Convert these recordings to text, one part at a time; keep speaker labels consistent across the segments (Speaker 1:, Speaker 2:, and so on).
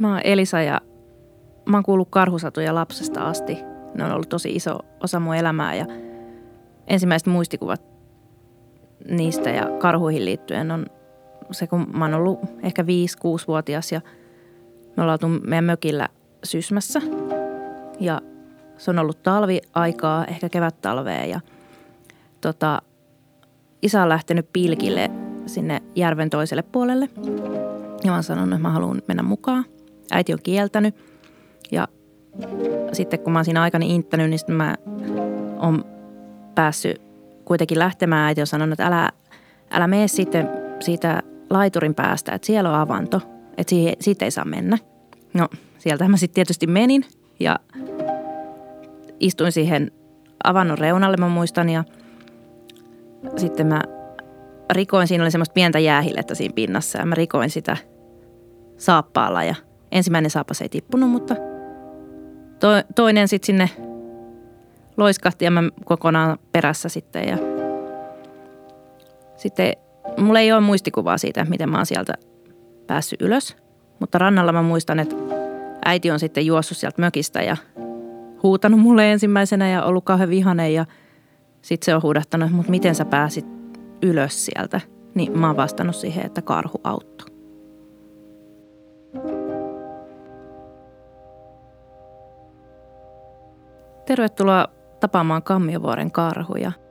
Speaker 1: Mä oon Elisa ja mä oon kuullut karhusatuja lapsesta asti. Ne on ollut tosi iso osa mun elämää ja ensimmäiset muistikuvat niistä ja karhuihin liittyen on se, kun mä oon ollut ehkä 5-6-vuotias ja me ollaan oltu meidän mökillä Sysmässä. Ja se on ollut talviaikaa, ehkä kevät-talvea ja tota, isä on lähtenyt pilkille sinne järven toiselle puolelle. Ja mä oon sanonut, että mä haluan mennä mukaan. Äiti on kieltänyt ja sitten kun mä oon siinä aikani inttänyt, niin sitten mä oon päässyt kuitenkin lähtemään. Äiti on sanonut, että älä, älä mene sitten siitä laiturin päästä, että siellä on avanto, että siihen, siitä ei saa mennä. No, sieltä mä sitten tietysti menin ja istuin siihen avannon reunalle, mä muistan, ja sitten mä rikoin, siinä oli semmoista pientä jäähillettä siinä pinnassa ja mä rikoin sitä saappaalla ja ensimmäinen saappas ei tippunut, mutta to, toinen sitten sinne loiskahti ja mä kokonaan perässä sitten ja sitten mulla ei ole muistikuvaa siitä, miten mä oon sieltä päässyt ylös, mutta rannalla mä muistan, että äiti on sitten juossut sieltä mökistä ja huutanut mulle ensimmäisenä ja ollut kauhean vihanen ja sitten se on huudahtanut, mutta miten sä pääsit ylös sieltä? Niin mä oon vastannut siihen, että karhu auttoi. Tervetuloa tapaamaan Kammiovuoren karhuja –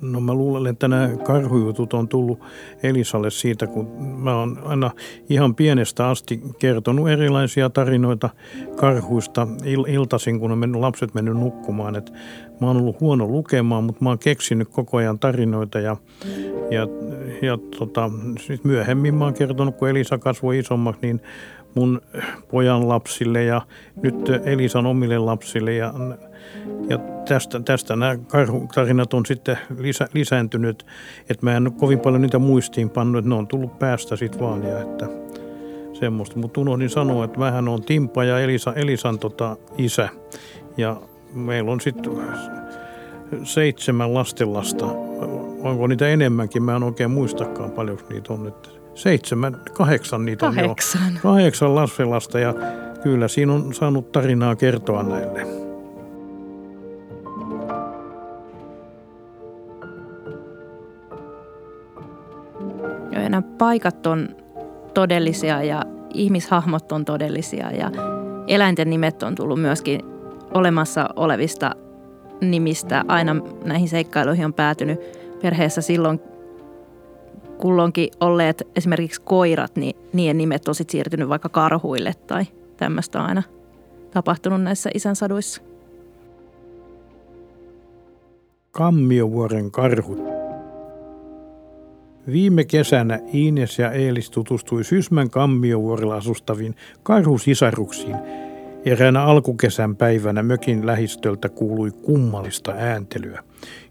Speaker 2: No mä luulen, että nämä karhujutut on tullut Elisalle siitä, kun mä oon aina ihan pienestä asti kertonut erilaisia tarinoita karhuista il- iltaisin, kun on mennyt, lapset mennyt nukkumaan. Et mä oon ollut huono lukemaan, mutta mä oon keksinyt koko ajan tarinoita ja, ja, ja tota, sit myöhemmin mä oon kertonut, kun Elisa kasvoi isommaksi, niin mun pojan lapsille ja nyt Elisan omille lapsille ja ja tästä, tästä nämä karhutarinat on sitten lisä, lisääntynyt, että mä en kovin paljon niitä muistiin pannut, että ne on tullut päästä sitten vaan ja että semmoista. Mutta unohdin sanoa, että vähän on Timpa ja Elisa, Elisan tota, isä ja meillä on sitten seitsemän lastenlasta. Onko niitä enemmänkin? Mä en oikein muistakaan paljon niitä on. Että seitsemän, kahdeksan niitä
Speaker 1: on kahdeksan.
Speaker 2: jo. Kahdeksan lastenlasta ja kyllä siinä on saanut tarinaa kertoa näille.
Speaker 1: nämä paikat on todellisia ja ihmishahmot on todellisia ja eläinten nimet on tullut myöskin olemassa olevista nimistä. Aina näihin seikkailuihin on päätynyt perheessä silloin kulloinkin olleet esimerkiksi koirat, niin niiden nimet on sitten siirtynyt vaikka karhuille tai tämmöistä aina tapahtunut näissä isän saduissa.
Speaker 2: Kammiovuoren karhut Viime kesänä Ines ja Eelis tutustui Sysmän kammiovuorilla asustaviin karhusisaruksiin. Eräänä alkukesän päivänä mökin lähistöltä kuului kummallista ääntelyä,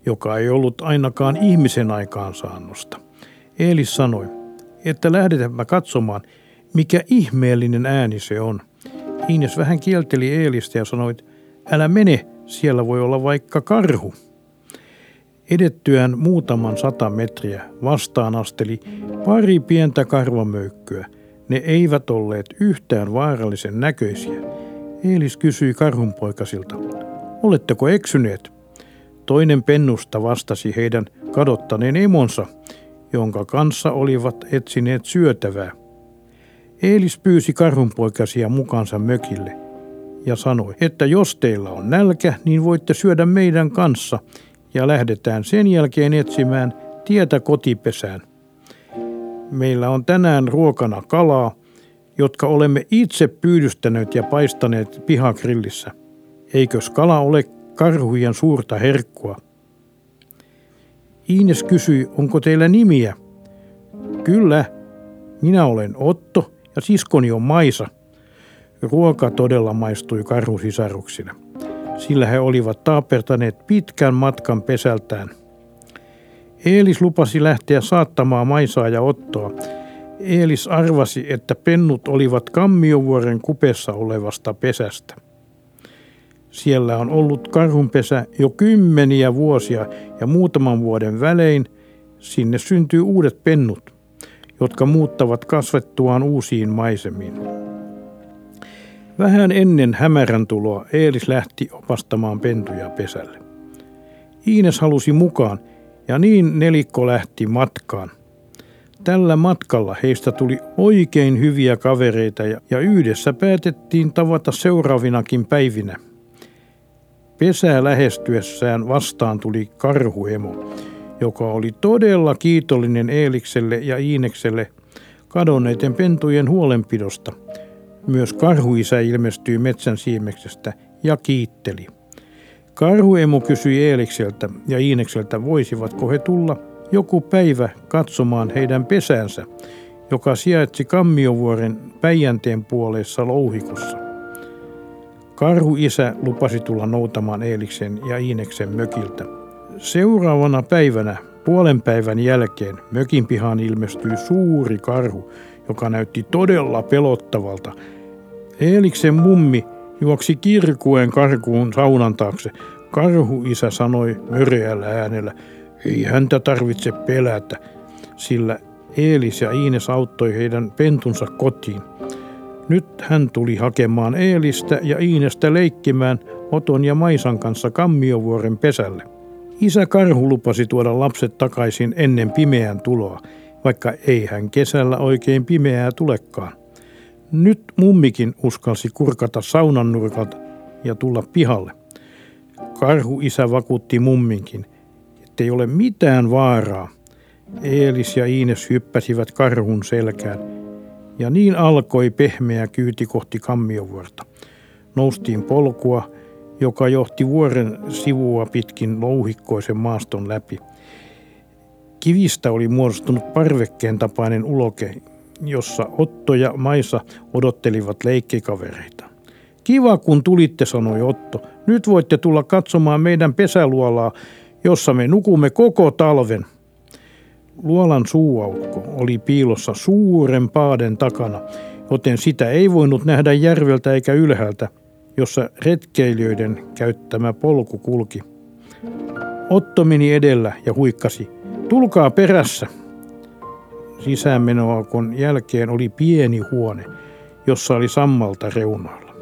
Speaker 2: joka ei ollut ainakaan ihmisen aikaansaannosta. Eelis sanoi, että lähdetäänpä katsomaan, mikä ihmeellinen ääni se on. Ines vähän kielteli Eelistä ja sanoi, älä mene, siellä voi olla vaikka karhu. Edettyään muutaman sata metriä vastaan asteli pari pientä karvamöykkyä. Ne eivät olleet yhtään vaarallisen näköisiä. Eelis kysyi karhunpoikasilta, oletteko eksyneet? Toinen pennusta vastasi heidän kadottaneen emonsa, jonka kanssa olivat etsineet syötävää. Eelis pyysi karhunpoikasia mukansa mökille ja sanoi, että jos teillä on nälkä, niin voitte syödä meidän kanssa – ja lähdetään sen jälkeen etsimään tietä kotipesään. Meillä on tänään ruokana kalaa, jotka olemme itse pyydystäneet ja paistaneet pihakrillissä. Eikös kala ole karhujen suurta herkkua? Iines kysyi, onko teillä nimiä? Kyllä, minä olen Otto ja siskoni on Maisa. Ruoka todella maistui karhusisaruksille sillä he olivat taapertaneet pitkän matkan pesältään. Eelis lupasi lähteä saattamaan Maisaa ja Ottoa. Eelis arvasi, että pennut olivat Kammiovuoren kupessa olevasta pesästä. Siellä on ollut karhunpesä jo kymmeniä vuosia ja muutaman vuoden välein sinne syntyy uudet pennut. jotka muuttavat kasvettuaan uusiin maisemiin. Vähän ennen hämärän tuloa Eelis lähti opastamaan pentuja pesälle. Iines halusi mukaan ja niin nelikko lähti matkaan. Tällä matkalla heistä tuli oikein hyviä kavereita ja, yhdessä päätettiin tavata seuraavinakin päivinä. Pesää lähestyessään vastaan tuli karhuemo, joka oli todella kiitollinen Eelikselle ja Iinekselle kadonneiden pentujen huolenpidosta. Myös karhuisä ilmestyi metsän siimeksestä ja kiitteli. Karhuemo kysyi Eelikseltä ja Iinekseltä, voisivatko he tulla joku päivä katsomaan heidän pesänsä, joka sijaitsi Kammiovuoren Päijänteen puoleessa louhikossa. Karhu isä lupasi tulla noutamaan Eeliksen ja Iineksen mökiltä. Seuraavana päivänä, puolen päivän jälkeen, mökin pihaan ilmestyi suuri karhu, joka näytti todella pelottavalta. Eeliksen mummi juoksi kirkuen karkuun saunan taakse. Karhu isä sanoi möreällä äänellä, ei häntä tarvitse pelätä, sillä Eelis ja Iines auttoi heidän pentunsa kotiin. Nyt hän tuli hakemaan Eelistä ja Iinestä leikkimään Oton ja Maisan kanssa Kammiovuoren pesälle. Isä Karhu lupasi tuoda lapset takaisin ennen pimeän tuloa, vaikka ei hän kesällä oikein pimeää tulekaan. Nyt mummikin uskalsi kurkata saunan nurkalta ja tulla pihalle. Karhu isä vakuutti mumminkin, ettei ole mitään vaaraa. Eelis ja Iines hyppäsivät karhun selkään, ja niin alkoi pehmeä kyyti kohti kammiovuorta. Noustiin polkua, joka johti vuoren sivua pitkin louhikkoisen maaston läpi. Kivistä oli muodostunut parvekkeen tapainen uloke, jossa Otto ja Maisa odottelivat leikkikavereita. Kiva kun tulitte, sanoi Otto. Nyt voitte tulla katsomaan meidän pesäluolaa, jossa me nukumme koko talven. Luolan suuaukko oli piilossa suuren paaden takana, joten sitä ei voinut nähdä järveltä eikä ylhäältä, jossa retkeilijöiden käyttämä polku kulki. Otto meni edellä ja huikkasi, tulkaa perässä. Sisäänmenoaukon jälkeen oli pieni huone, jossa oli sammalta reunoilla.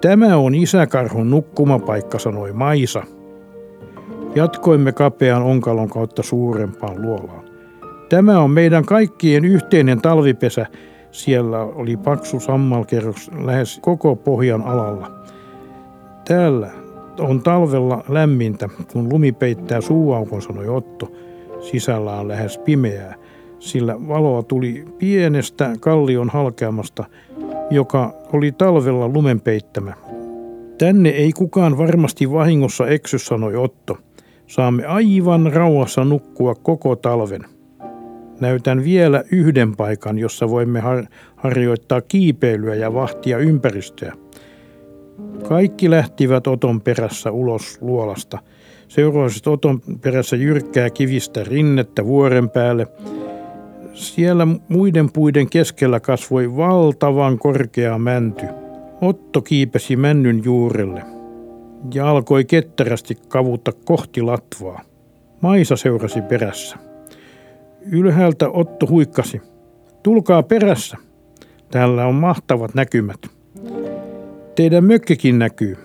Speaker 2: Tämä on isäkarhun nukkumapaikka, sanoi Maisa – Jatkoimme kapean onkalon kautta suurempaan luolaan. Tämä on meidän kaikkien yhteinen talvipesä. Siellä oli paksu sammalkerros lähes koko pohjan alalla. Täällä on talvella lämmintä, kun lumi peittää suuaukon, sanoi Otto. Sisällä on lähes pimeää, sillä valoa tuli pienestä kallion halkeamasta, joka oli talvella lumen peittämä. Tänne ei kukaan varmasti vahingossa eksy, sanoi Otto. Saamme aivan rauhassa nukkua koko talven. Näytän vielä yhden paikan, jossa voimme har- harjoittaa kiipeilyä ja vahtia ympäristöä. Kaikki lähtivät Oton perässä ulos luolasta. Seuraavaksi Oton perässä jyrkkää kivistä rinnettä vuoren päälle. Siellä muiden puiden keskellä kasvoi valtavan korkea mänty. Otto kiipesi männyn juurelle – ja alkoi ketterästi kavutta kohti latvaa. Maisa seurasi perässä. Ylhäältä Otto huikkasi. Tulkaa perässä. Täällä on mahtavat näkymät. Teidän mökkikin näkyy.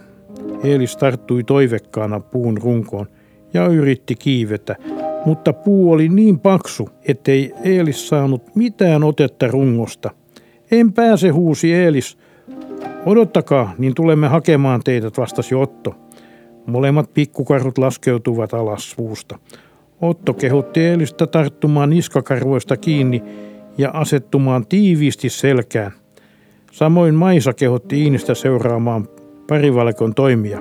Speaker 2: Eelis tarttui toivekkaana puun runkoon ja yritti kiivetä, mutta puu oli niin paksu, ettei Eelis saanut mitään otetta rungosta. En pääse, huusi Eelis, Odottakaa, niin tulemme hakemaan teidät, vastasi Otto. Molemmat pikkukarhut laskeutuvat alas puusta. Otto kehotti Eelistä tarttumaan niskakarvoista kiinni ja asettumaan tiiviisti selkään. Samoin Maisa kehotti Iinistä seuraamaan parivalkon toimia.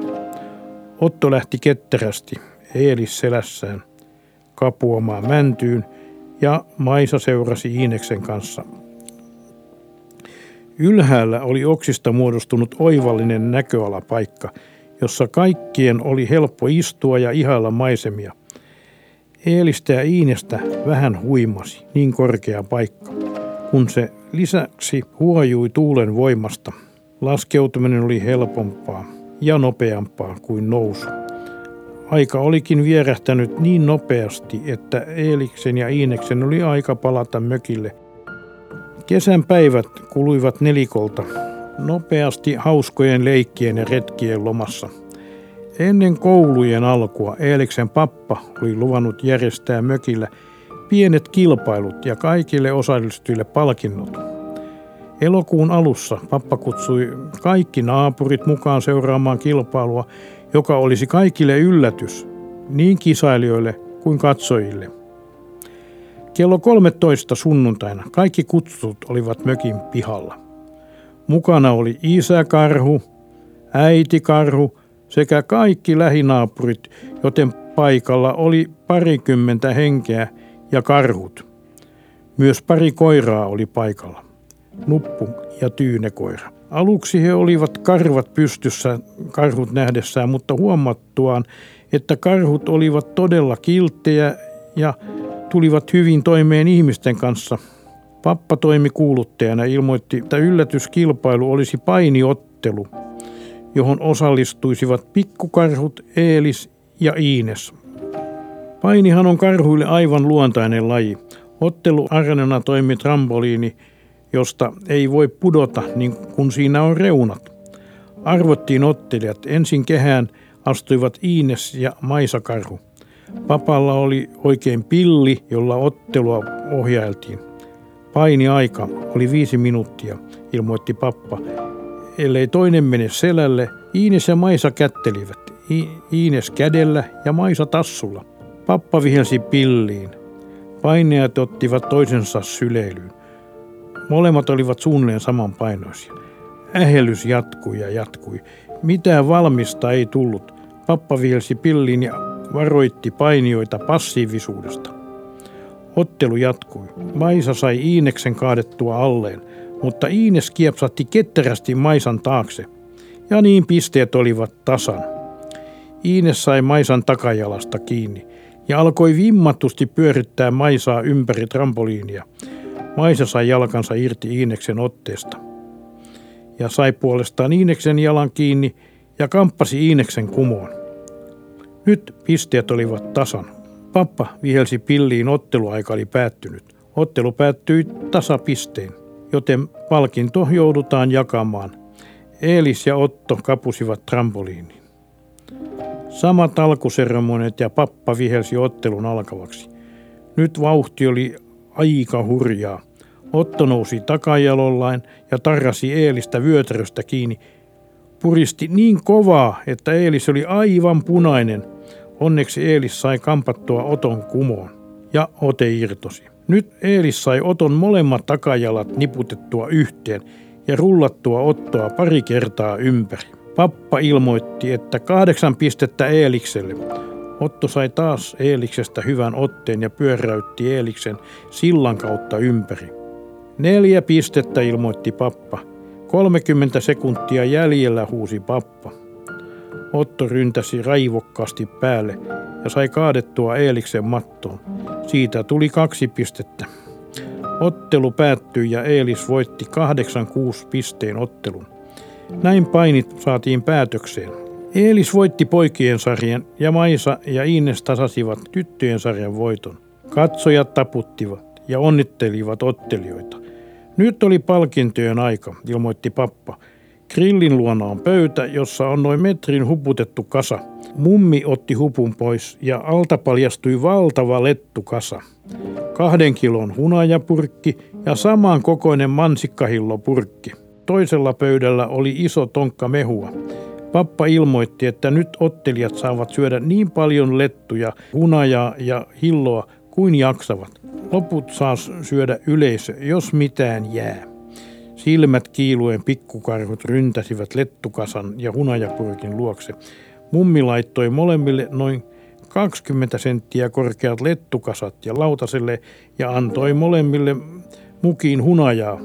Speaker 2: Otto lähti ketterästi, Eelis selässään, kapuamaan mäntyyn ja Maisa seurasi Iineksen kanssa Ylhäällä oli oksista muodostunut oivallinen näköalapaikka, jossa kaikkien oli helppo istua ja ihailla maisemia. Eelistä ja Iinestä vähän huimasi, niin korkea paikka. Kun se lisäksi huojui tuulen voimasta, laskeutuminen oli helpompaa ja nopeampaa kuin nousu. Aika olikin vierähtänyt niin nopeasti, että Eeliksen ja Iineksen oli aika palata mökille. Kesän päivät kuluivat nelikolta, nopeasti hauskojen leikkien ja retkien lomassa. Ennen koulujen alkua Eeliksen pappa oli luvannut järjestää mökillä pienet kilpailut ja kaikille osallistujille palkinnot. Elokuun alussa pappa kutsui kaikki naapurit mukaan seuraamaan kilpailua, joka olisi kaikille yllätys, niin kisailijoille kuin katsojille. Kello 13 sunnuntaina kaikki kutsut olivat mökin pihalla. Mukana oli isä-karhu, äiti-karhu sekä kaikki lähinaapurit, joten paikalla oli parikymmentä henkeä ja karhut. Myös pari koiraa oli paikalla, nuppu ja tyynekoira. Aluksi he olivat karvat pystyssä karhut nähdessään, mutta huomattuaan, että karhut olivat todella kilttejä ja tulivat hyvin toimeen ihmisten kanssa. Pappa toimi kuuluttajana ja ilmoitti, että yllätyskilpailu olisi painiottelu, johon osallistuisivat pikkukarhut Eelis ja Iines. Painihan on karhuille aivan luontainen laji. Ottelu arenana toimi trampoliini, josta ei voi pudota, niin kun siinä on reunat. Arvottiin ottelijat. Ensin kehään astuivat Iines ja Maisakarhu. Papalla oli oikein pilli, jolla ottelua ohjailtiin. Paini aika oli viisi minuuttia, ilmoitti pappa. Ellei toinen mene selälle, Iines ja Maisa kättelivät. Iines kädellä ja Maisa tassulla. Pappa vihelsi pilliin. Paineet ottivat toisensa syleilyyn. Molemmat olivat suunnilleen samanpainoisia. Ähellys jatkui ja jatkui. Mitään valmista ei tullut. Pappa vielsi pilliin ja varoitti painijoita passiivisuudesta. Ottelu jatkui. Maisa sai Iineksen kaadettua alleen, mutta Iines kiepsatti ketterästi Maisan taakse. Ja niin pisteet olivat tasan. Iines sai Maisan takajalasta kiinni ja alkoi vimmatusti pyörittää Maisaa ympäri trampoliinia. Maisa sai jalkansa irti Iineksen otteesta. Ja sai puolestaan Iineksen jalan kiinni ja kamppasi Iineksen kumoon. Nyt pisteet olivat tasan. Pappa vihelsi pilliin otteluaika oli päättynyt. Ottelu päättyi tasapisteen, joten palkinto joudutaan jakamaan. Eelis ja Otto kapusivat trampoliiniin. Samat alkuseremoniat ja pappa vihelsi ottelun alkavaksi. Nyt vauhti oli aika hurjaa. Otto nousi takajalollaan ja tarrasi Eelistä vyötäröstä kiinni. Puristi niin kovaa, että Eelis oli aivan punainen. Onneksi Eelis sai kampattua Oton kumoon ja Ote irtosi. Nyt Eelis sai Oton molemmat takajalat niputettua yhteen ja rullattua Ottoa pari kertaa ympäri. Pappa ilmoitti, että kahdeksan pistettä Eelikselle. Otto sai taas Eeliksestä hyvän otteen ja pyöräytti Eeliksen sillan kautta ympäri. Neljä pistettä ilmoitti pappa. 30 sekuntia jäljellä huusi pappa. Otto ryntäsi raivokkaasti päälle ja sai kaadettua Eeliksen mattoon. Siitä tuli kaksi pistettä. Ottelu päättyi ja Eelis voitti 8-6 pisteen ottelun. Näin painit saatiin päätökseen. Eelis voitti poikien sarjan ja Maisa ja Ines tasasivat tyttöjen sarjan voiton. Katsojat taputtivat ja onnittelivat ottelijoita. Nyt oli palkintojen aika, ilmoitti pappa. Grillin luona on pöytä, jossa on noin metrin huputettu kasa. Mummi otti hupun pois ja alta paljastui valtava lettukasa. Kahden kilon hunajapurkki ja saman kokoinen mansikkahillopurkki. Toisella pöydällä oli iso tonkka mehua. Pappa ilmoitti, että nyt ottelijat saavat syödä niin paljon lettuja, hunajaa ja hilloa kuin jaksavat. Loput saa syödä yleisö, jos mitään jää. Silmät kiiluen pikkukarhut ryntäsivät lettukasan ja hunajapurkin luokse. Mummi laittoi molemmille noin 20 senttiä korkeat lettukasat ja lautaselle ja antoi molemmille mukiin hunajaa.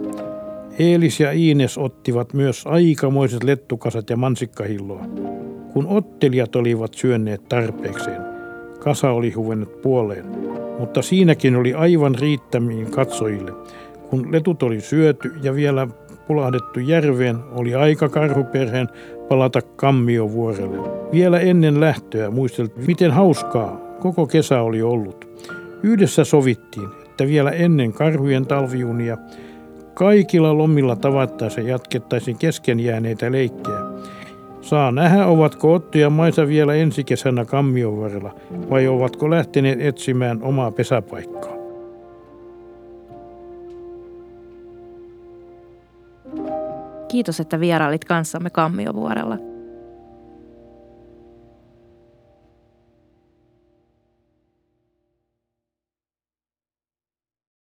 Speaker 2: Eelis ja Iines ottivat myös aikamoiset lettukasat ja mansikkahilloa. Kun ottelijat olivat syönneet tarpeekseen, kasa oli huvennut puoleen, mutta siinäkin oli aivan riittämiin katsojille. Kun letut oli syöty ja vielä pulahdettu järveen, oli aika karhuperheen palata Kammiovuorelle. Vielä ennen lähtöä muisteltiin, miten hauskaa koko kesä oli ollut. Yhdessä sovittiin, että vielä ennen karhujen talviunia kaikilla lomilla tavattaessa jatkettaisiin kesken jääneitä leikkejä. Saa nähdä, ovatko Otto ja Maisa vielä ensi kesänä Kammiovuorella vai ovatko lähteneet etsimään omaa pesäpaikkaa.
Speaker 1: Kiitos, että vierailit kanssamme Kammiovuorella.